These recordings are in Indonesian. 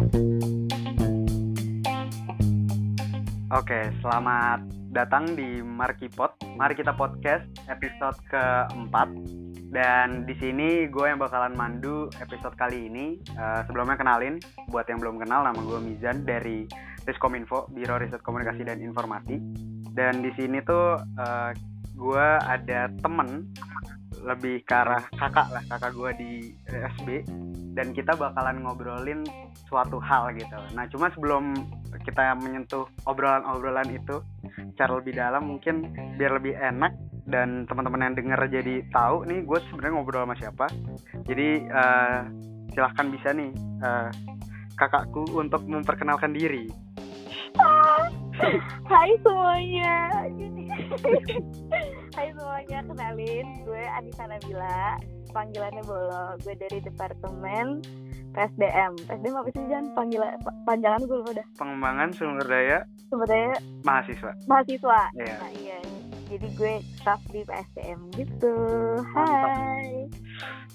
Oke, selamat datang di Markipot. Mari kita podcast episode keempat. Dan di sini gue yang bakalan mandu episode kali ini. Uh, sebelumnya kenalin, buat yang belum kenal, nama gue Mizan dari Riskominfo, Biro Riset Komunikasi dan Informasi. Dan di sini tuh uh, gue ada temen lebih ke arah kakak lah kakak gue di SB dan kita bakalan ngobrolin suatu hal gitu. Nah cuma sebelum kita menyentuh obrolan-obrolan itu cara lebih dalam mungkin biar lebih enak dan teman-teman yang denger jadi tahu nih gue sebenarnya ngobrol sama siapa. Jadi uh, silahkan bisa nih uh, kakakku untuk memperkenalkan diri. Hai semuanya Hai semuanya kenalin gue Anissa Nabila panggilannya Bolo gue dari departemen PSDM PSDM apa sih Jan? Panggilan panjangan gue lupa dah pengembangan sumber daya sumber daya mahasiswa. mahasiswa. Yeah. nah iya. Jadi gue staff di PSDM gitu. Hai.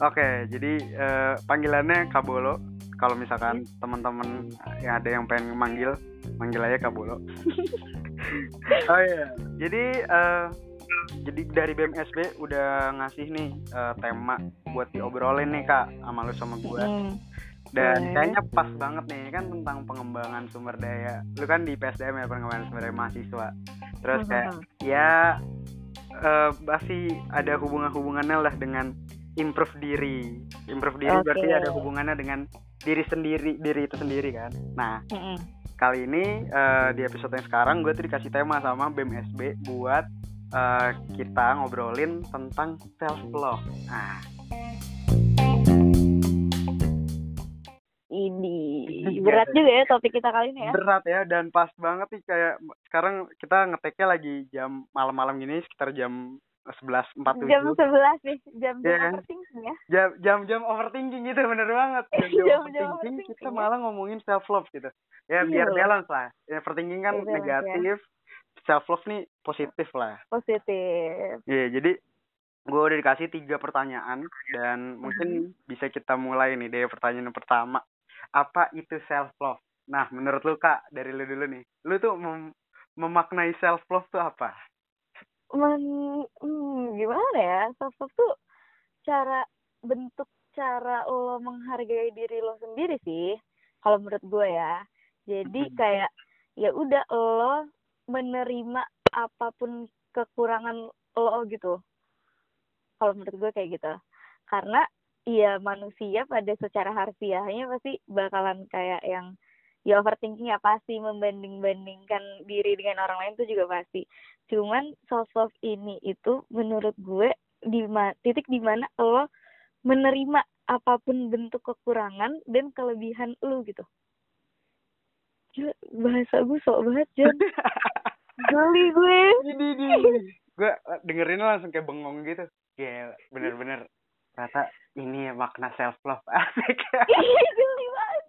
Oke jadi uh, panggilannya Kabolo kalau misalkan hmm. teman-teman yang ada yang pengen manggil manggil aja Kabolo oh iya. Jadi uh, jadi dari BMSB udah ngasih nih uh, tema buat diobrolin nih kak sama lu sama gue mm. dan kayaknya pas banget nih kan tentang pengembangan sumber daya lu kan di PSDM ya pengembangan sumber daya mahasiswa terus kayak mm -hmm. ya uh, pasti ada hubungan-hubungannya lah dengan improve diri improve diri okay. berarti ada hubungannya dengan diri sendiri diri itu sendiri kan nah mm -hmm. kali ini uh, di episode yang sekarang gue tuh dikasih tema sama BMSB buat uh, kita ngobrolin tentang self love. Nah, ini berat juga ya topik kita kali ini ya. Berat ya dan pas banget nih kayak sekarang kita ngeteknya lagi jam malam-malam gini sekitar jam sebelas empat. Jam sebelas nih, jam jam yeah. overthinking ya. Jam jam jam overthinking gitu bener banget. Jam jam, jam, overthinking, overthinking kita ya. malah ngomongin self love gitu. Ya biar iya. balance lah. Ya overthinking kan iya, negatif. Ya self love nih positif lah. Positif. Iya yeah, jadi gue udah dikasih tiga pertanyaan dan mungkin mm-hmm. bisa kita mulai nih dari pertanyaan pertama. Apa itu self love nah menurut lu kak dari lu dulu nih. Lu tuh mem memaknai self love tuh apa? Men, hmm, gimana ya? Self love tuh cara bentuk cara lo menghargai diri lo sendiri sih kalau menurut gue ya. Jadi kayak ya udah lo menerima apa pun kekurangan lo gitu. Kalau menurut gue kayak gitu. Karena ya manusia pada secara harfiahnya pasti bakalan kayak yang ya overthinking ya pasti membanding-bandingkan diri dengan orang lain itu juga pasti. Cuman self love ini itu menurut gue di titik di mana lo menerima apa pun bentuk kekurangan dan kelebihan lo gitu. Bahasa gue sok banget Jon geli gue. Ini gue dengerin langsung kayak bengong gitu. Ya bener-bener rata ini ya makna self love asik geli banget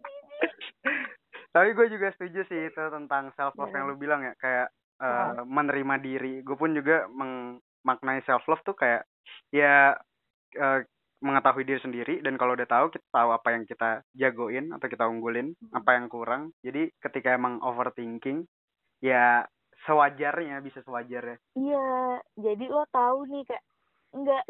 tapi gue juga setuju sih itu tentang self love yang lu bilang ya. Kayak uh, menerima diri. Gue pun juga memaknai self love tuh kayak ya uh, mengetahui diri sendiri. Dan kalau udah tahu kita tahu apa yang kita jagoin atau kita unggulin hmm. apa yang kurang. Jadi ketika emang overthinking ya sewajarnya bisa sewajarnya. Iya jadi lo tahu nih kayak enggak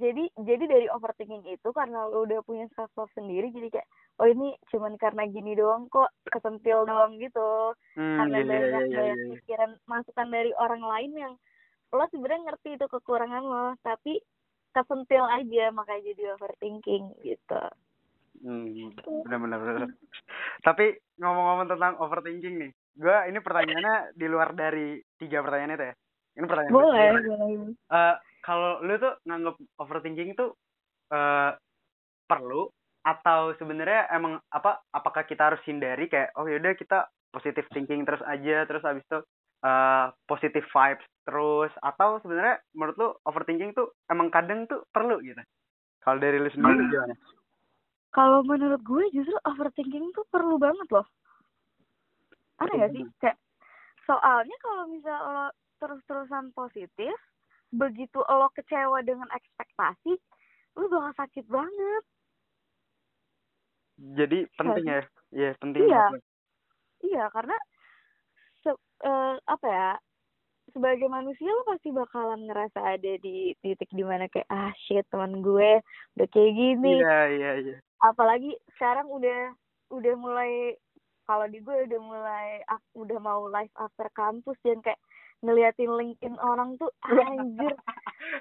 jadi jadi dari overthinking itu karena lo udah punya self love sendiri jadi kayak oh ini cuman karena gini doang kok kesentil doang gitu. Hmm, karena iya, banyak iya, iya, banyak pikiran masukan dari orang lain yang lo sebenarnya ngerti itu kekurangan lo tapi kesentil aja makanya jadi overthinking gitu. Hmm benar-benar benar tapi ngomong-ngomong tentang overthinking nih gue ini pertanyaannya di luar dari tiga pertanyaan itu ya? Ini pertanyaan boleh boleh uh, kalau lu tuh nganggap overthinking itu uh, perlu atau sebenarnya emang apa apakah kita harus hindari kayak oh yaudah kita positive thinking terus aja terus abis itu uh, positive vibes terus atau sebenarnya menurut lu overthinking tuh emang kadang tuh perlu gitu? Kalau dari lu sendiri gimana? Kalau menurut gue justru overthinking tuh perlu banget loh ada gak sih kayak soalnya kalau misal lo terus-terusan positif begitu lo kecewa dengan ekspektasi lu bakal sakit banget jadi penting ya Iya, penting Iya. banget. Iya, karena se eh, apa ya? Sebagai manusia lo pasti bakalan ngerasa ada di titik di mana kayak ah shit teman gue udah kayak gini. Iya, iya, iya. Apalagi sekarang udah udah mulai kalau di gue udah mulai udah mau live after kampus dan kayak ngeliatin LinkedIn orang tuh anjir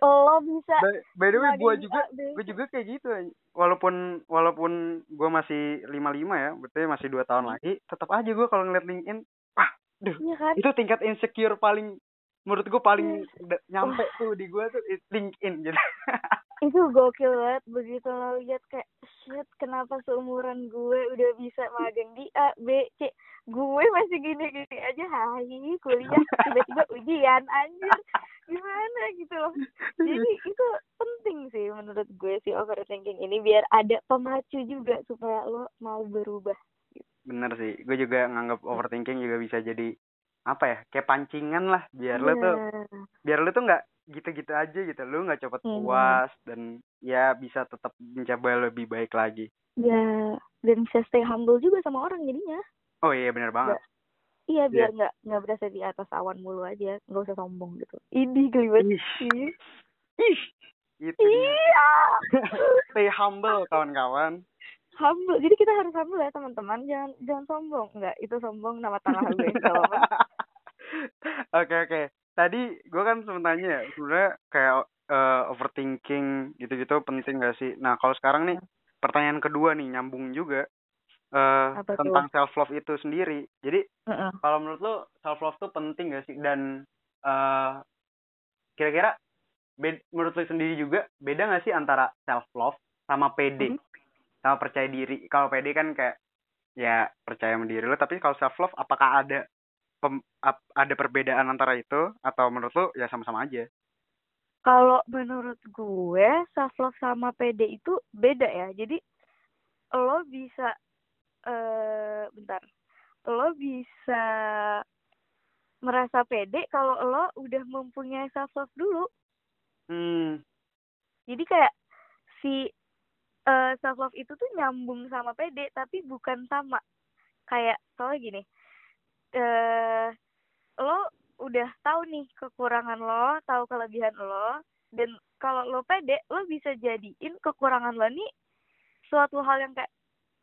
lo bisa By, by the way, gue juga gue juga kayak gitu anj. walaupun walaupun gue masih 55 ya berarti masih dua tahun Hmm. lagi tetap aja gue kalau ngeliat LinkedIn wah duh Iya kan? itu tingkat insecure paling menurut gue paling Iya. nyampe tuh di gue tuh LinkedIn gitu. Itu gokil banget begitu lo lihat kayak shit kenapa seumuran gue udah bisa magang di A B C? Gue masih gini-gini aja hai kuliah tiba-tiba ujian anjir gimana? Gitu loh. Jadi itu penting sih menurut gue sih overthinking ini biar ada pemacu juga supaya lo mau berubah. Bener sih gue juga nganggap overthinking juga bisa jadi apa ya kayak pancingan lah biar lo tuh biar lo tuh nggak gitu-gitu aja gitu lo nggak cepet Hmm. puas dan ya bisa tetap mencoba lebih baik lagi ya dan bisa stay humble juga sama orang jadinya oh iya bener banget iya Iya. biar nggak nggak berasa di atas awan mulu aja nggak usah sombong gitu ini gelibat Ih. Ih. Ih, itu dia. iya Stay humble kawan-kawan. humble jadi kita harus humble ya teman-teman jangan jangan sombong nggak itu sombong nama tanah gue kalau Oke oke. Tadi gue kan sempat tanya ya, sebenarnya kayak eh, overthinking gitu-gitu penting gak sih? Nah kalau sekarang nih pertanyaan kedua nih nyambung juga eh Apa tuh? tentang self love itu sendiri. Jadi Heeh. kalau menurut lo self love tuh penting gak sih? Dan eh kira-kira bed- menurut lo sendiri juga beda gak sih antara self love sama PD? Mhm. sama percaya diri. Kalau PD kan kayak ya percaya sama diri lo, tapi kalau self love apakah ada pem- ap- ada perbedaan antara itu atau menurut lo ya sama-sama aja? kalau menurut gue self love sama PD itu beda ya. Jadi lo bisa eh bentar. Lo bisa merasa pede kalau lo udah mempunyai self love dulu. Hmm, jadi kayak si eh self love itu tuh nyambung sama pede tapi bukan sama. Kayak soalnya gini eh lo udah tahu nih kekurangan lo tahu kelebihan lo dan kalau lo pede lo bisa jadiin kekurangan lo nih suatu hal yang kayak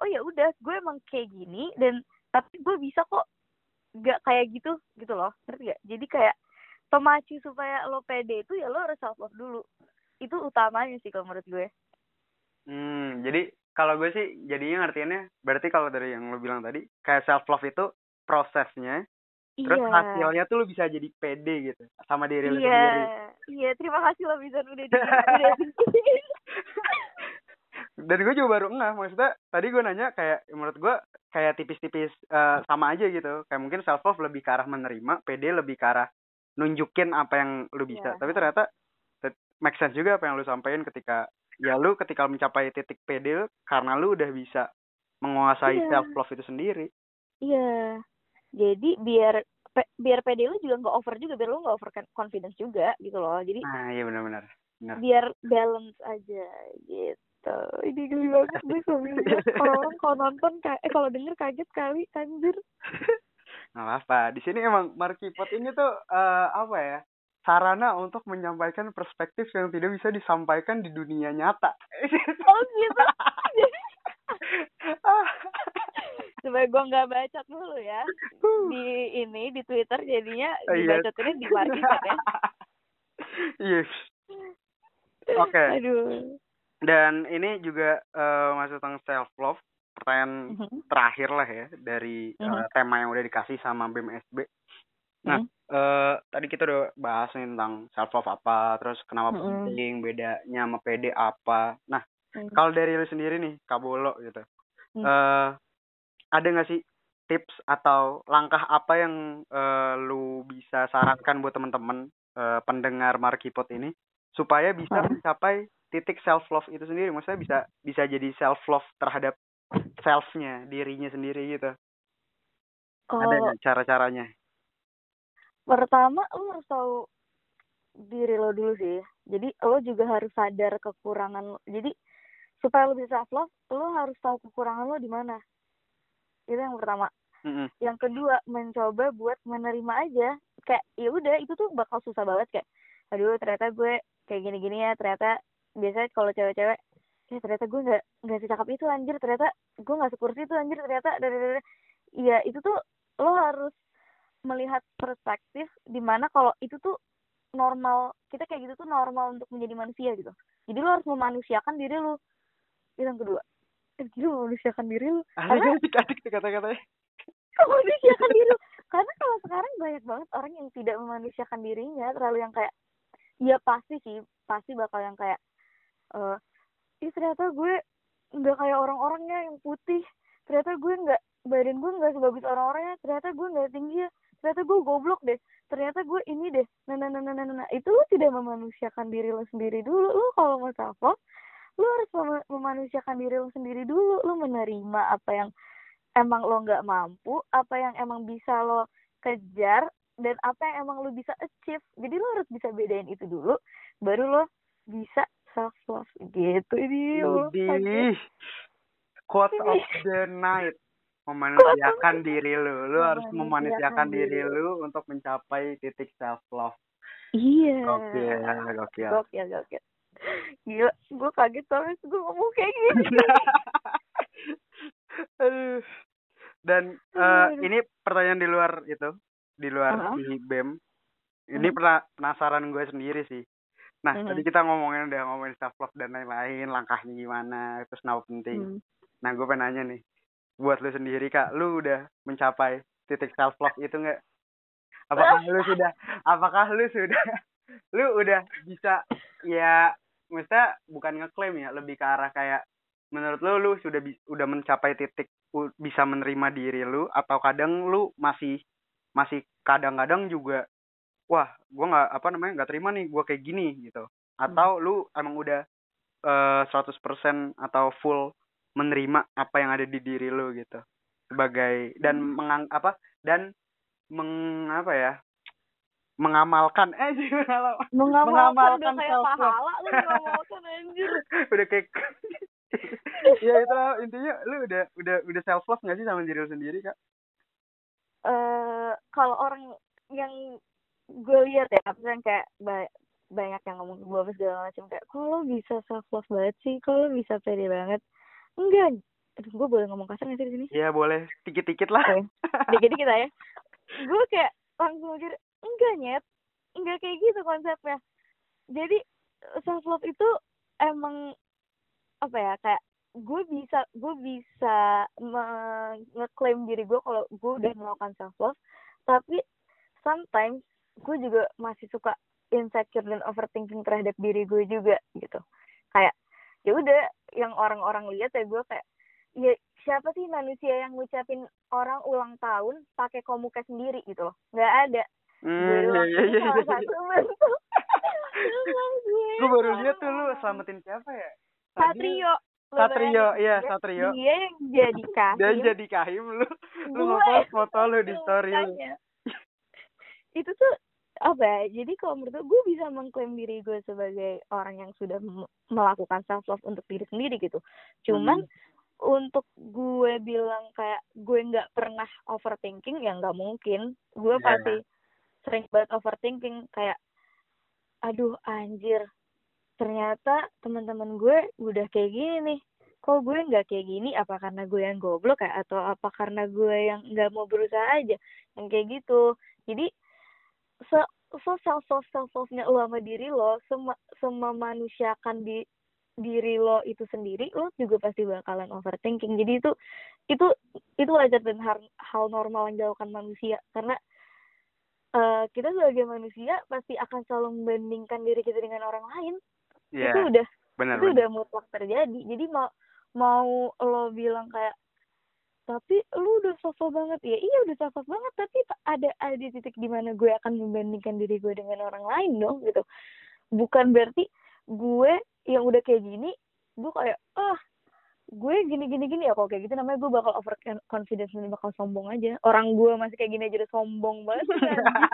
oh ya udah gue emang kayak gini dan tapi gue bisa kok gak kayak gitu gitu loh ngerti gak jadi kayak pemacu supaya lo pede itu ya lo harus self love dulu. Itu utamanya sih kalau menurut gue. Hmm, jadi kalau gue sih jadinya ngertiinnya berarti kalau dari yang lo bilang tadi kayak self love itu prosesnya, terus iya hasilnya tuh lo bisa jadi pede gitu sama diri lo iya sendiri. iya terima kasih lo bisa udah di Dan gue juga baru enggak, maksudnya tadi gue nanya kayak menurut gue kayak tipis-tipis eh, sama aja gitu. Kayak mungkin self love lebih ke arah menerima, PD lebih ke arah nunjukin apa yang lu bisa. Iya. Tapi ternyata make sense juga apa yang lu sampaikan ketika ya lu ketika mencapai titik PD lu, karena lu udah bisa menguasai Iya. self love itu sendiri. Iya. Jadi biar biar pede lu juga nggak over juga, biar lu nggak over con- confidence juga gitu loh. Jadi Nah, iya benar-benar. Benar. biar balance aja gitu. Ini geli banget gue suaminya. Orang-orang kalau nonton eh kalau denger kaget kali anjir. Nggak apa-apa. Di sini emang Markipot ini tuh eh, apa ya? Sarana untuk menyampaikan perspektif yang tidak bisa disampaikan di dunia nyata. Oh gitu. Supaya gue nggak bacot dulu ya di ini di Twitter jadinya Oh, iya. dibacotinnya di market ya. Yes. Oke. Aduh. Dan ini juga eh, masuk tentang self love. Pertanyaan Mhm. terakhir lah ya dari eh, Mhm. tema yang udah dikasih sama BMSB. Nah, Mhm. eh, tadi kita udah bahas nih tentang self love apa, terus kenapa Mhm. penting, bedanya sama PD apa. Nah, Mhm. kalau dari lu sendiri nih, Kabolo gitu. Hmm. eh ada nggak sih tips atau langkah apa yang eh, lu bisa sarankan buat teman-teman eh, pendengar Markipot ini supaya bisa mencapai titik self love itu sendiri? Maksudnya bisa bisa jadi self love terhadap selfnya dirinya sendiri gitu. Ada Kalau nggak cara-caranya? Pertama lo harus tahu diri lo dulu sih. Jadi lo juga harus sadar kekurangan lo. Jadi supaya lo bisa self love lo harus tahu kekurangan lo di mana itu yang pertama. Mm-mm. yang kedua mencoba buat menerima aja. Kayak ya udah itu tuh bakal susah banget kayak aduh ternyata gue kayak gini-gini ya ternyata biasanya kalau cewek-cewek ya ternyata gue nggak nggak secakap itu anjir ternyata gue nggak sekursi itu anjir ternyata dari iya itu tuh lo harus melihat perspektif di mana kalau itu tuh normal kita kayak gitu tuh normal untuk menjadi manusia gitu. Jadi lo harus memanusiakan diri lo. Itu yang kedua gila memanusiakan diri lo karena Adik-adik tuh kata-katanya. memanusiakan diri lo. karena kalau sekarang banyak banget orang yang tidak memanusiakan dirinya terlalu yang kayak ya pasti sih pasti bakal yang kayak eh ih ternyata gue nggak kayak orang-orangnya yang putih ternyata gue nggak badan gue nggak sebagus orang-orangnya ternyata gue nggak tinggi ya ternyata gue goblok deh ternyata gue ini deh nah nah nah nah nah, nah. nah. itu lo tidak memanusiakan diri lo sendiri dulu lo kalau mau self lo harus mem- memanusiakan diri lo sendiri dulu lo menerima apa yang emang lo nggak mampu apa yang emang bisa lo kejar dan apa yang emang lo bisa achieve jadi lo harus bisa bedain itu dulu baru lo bisa self love gitu ini. Widih. Quote of the night. Memanusiakan diri lu. Lu harus Memanusiakan diri. lu untuk mencapai titik self love. iya Gokil, gokil. gokil gokil gila gue kaget banget gue ngomong kayak gini Aduh. Dan eh, Aduh. ini pertanyaan di luar itu, di luar Aha. si BEM. Ini pernah penasaran gue sendiri sih. Nah, Mhm. tadi kita ngomongin udah ngomongin self love dan lain-lain, langkahnya gimana, terus kenapa penting. Hmm. Nah, gue pengen nanya nih, buat lu sendiri kak, lu udah mencapai titik self love itu nggak? Apakah lu sudah, apakah lu sudah, lu udah bisa ya, maksudnya bukan ngeklaim ya, lebih ke arah kayak menurut lu lu sudah bi- udah mencapai titik bisa menerima diri lu atau kadang lu masih masih kadang-kadang juga wah gua nggak apa namanya nggak terima nih gua kayak gini gitu. Atau lu emang udah eh 100% atau full menerima apa yang ada di diri lu gitu. Sebagai dan mengang apa dan meng apa ya mengamalkan. Eh gimana mengamalkan Mengamalkan udah kayak pahala lu mengamalkan anjir. Udah kayak ya itu lah, intinya lu udah udah udah self love nggak sih sama diri lu sendiri kak? Eh kalau orang yang gue lihat ya misalnya kayak ba- banyak yang ngomong gue apa segala macam kayak kalau bisa self love banget sih? Kalau bisa pede banget? Enggak. Aduh gue boleh ngomong kasar nggak sih di sini? Ya boleh. Dikit dikit lah. Oke. dikit dikit lah ya. Gue kayak langsung mikir enggak nyet. Enggak kayak gitu konsepnya. Jadi self love itu emang apa ya kayak gue bisa gue bisa me- ngeklaim diri gue kalau gue udah melakukan self love tapi sometimes gue juga masih suka insecure dan overthinking terhadap diri gue juga gitu. Kayak ya udah yang orang-orang lihat ya gue kayak ya siapa sih manusia yang ngucapin orang ulang tahun pakai komuka sendiri gitu loh. Nggak ada hmm, Gue iya iya. iya Emang gue baru lihat tuh lu selamatin siapa ya? Satrio. Satrio iya Satrio. Dia yang jadi kahim. Dia jadi kahim lu. Lu ngepost foto lu di story lu. itu tuh apa ya jadi kalau menurut gue bisa mengklaim diri gue sebagai orang yang sudah melakukan self love untuk diri sendiri gitu. Cuman untuk gue bilang kayak gue nggak pernah overthinking ya nggak mungkin. Gue Iya. pasti sering banget overthinking kayak aduh anjir ternyata teman-teman gue udah kayak gini. Nih kok gue nggak kayak gini? Apa karena gue yang goblok ya? Atau apa karena gue yang nggak mau berusaha aja? Yang kayak gitu. Jadi se se self self self love-nya lo sama diri lo sema sememanusiakan di diri lo itu sendiri lo juga pasti bakalan overthinking. Jadi itu itu itu wajar dan hal, hal normal yang dilakukan manusia. Karena eh, kita sebagai manusia pasti akan selalu membandingkan diri kita dengan orang lain. Iya. Itu udah benar itu benar. udah mutlak terjadi. Jadi mau mau lo bilang kayak tapi lu udah sosok banget. Ya iya udah sosok banget tapi ada ada di titik di mana gue akan membandingkan diri gue dengan orang lain dong gitu. Bukan berarti gue yang udah kayak gini gue kayak ah gue gini gini gini ya kalau kayak gitu namanya gue bakal over confidence dan bakal sombong aja. Orang gue masih kayak gini aja udah sombong banget kan.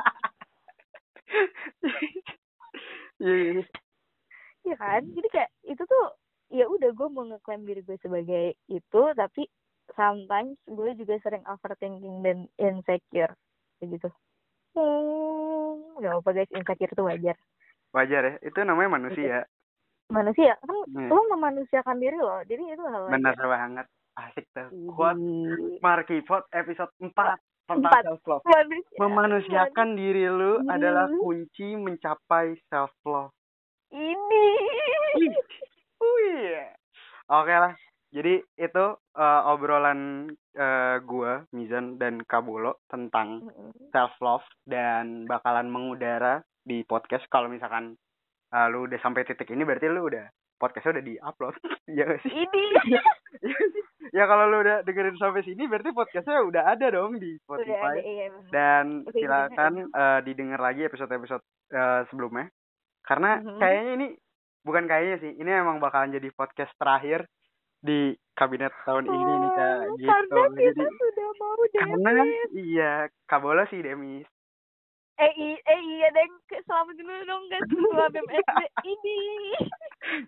Iya iya. Ya kan? Jadi kayak itu tuh ya udah gue mau ngeklaim diri gue sebagai itu tapi sometimes gue juga sering overthinking dan insecure kayak gitu. Hmm gak apa guys insecure itu wajar. Wajar ya itu namanya manusia manusia. Kan Hmm. lo memanusiakan diri lo jadi itu hal benar banget. Asik tuh. Quote Marky Pot episode 4 tentang Empat. self love manusia. Memanusiakan diri lu Diri adalah lu. kunci mencapai self love ini. Wih. Oke lah. Jadi itu eh, obrolan eh, gua, Mizan dan Kabolo tentang self love dan bakalan mengudara di podcast kalau misalkan eh, lu udah sampai titik ini berarti lu udah podcastnya udah di-upload. Iya gak sih? ini Iya sih? ya kalau lu udah dengerin sampai sini berarti podcastnya udah ada dong di udah ada Spotify. iya bener. Dan silakan eh, didengar lagi episode-episode eh, sebelumnya. Karena Mhm. kayaknya ini bukan kayaknya sih, ini emang bakalan jadi podcast terakhir di kabinet tahun ini nih Kak. Oh, Gitu. karena kita Jadi sudah mau karena iya, Kabola sih Demis. Eh, i- eh iya deng selamat dulu dong guys ketua BMSD ini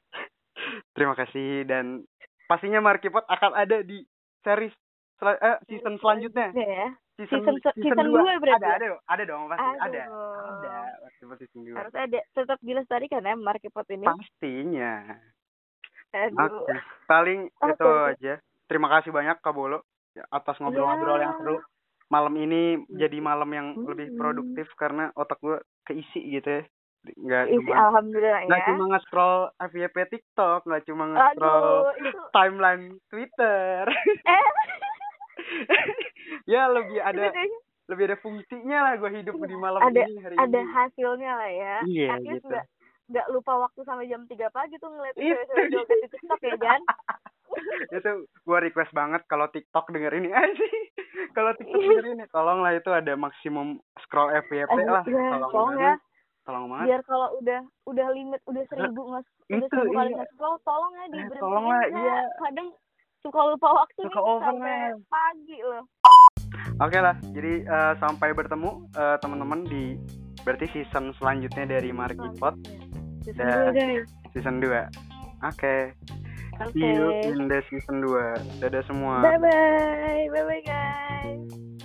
Terima kasih dan pastinya Markipot akan ada di series sel- eh, season selanjutnya. ya Season Season se- season dua. dua berarti Ada, ya? ada, ada dong pasti ada. Aduh. Ada, Markipot season 2. harus ada tetap dilestarikan ya marketpot ini Pastinya. aduh paling Oke. itu aja. Terima kasih banyak Kak Bolo atas ngobrol-ngobrol Ya. yang seru. Malam ini jadi malam yang lebih Hmm. produktif karena otak gue keisi gitu ya. Nggak isi cuma alhamdulillah nggak ya cuma nge-scroll FYP TikTok, nggak cuma nge-scroll aduh itu timeline Twitter. eh ya lebih ada itu deh, lebih ada fungsinya lah gue hidup di malam Ada- ini hari ada ini. hasilnya lah ya Iya, least gitu. nggak lupa waktu sampai jam 3 pagi tuh ngeliat Itu joget di TikTok ya Jan itu gue request banget kalau TikTok denger ini aja kalau TikTok denger ini tolonglah itu ada maksimum scroll FYP lah. iya, tolong tolong ya. tolong banget. Biar kalau udah udah limit udah seribu nggak udah Itu, seribu kali iya. scroll tolong ya Eh, diberhentiin tolong lah, Kak. iya. kadang suka lupa waktu Suka nih over, sampai pagi loh. Oke lah jadi eh, sampai bertemu eh, teman-teman di berarti season selanjutnya dari Markipot Season Dan- dua, guys. season 2 oke Oke. see you in the season 2 dadah semua Bye bye. Bye bye guys.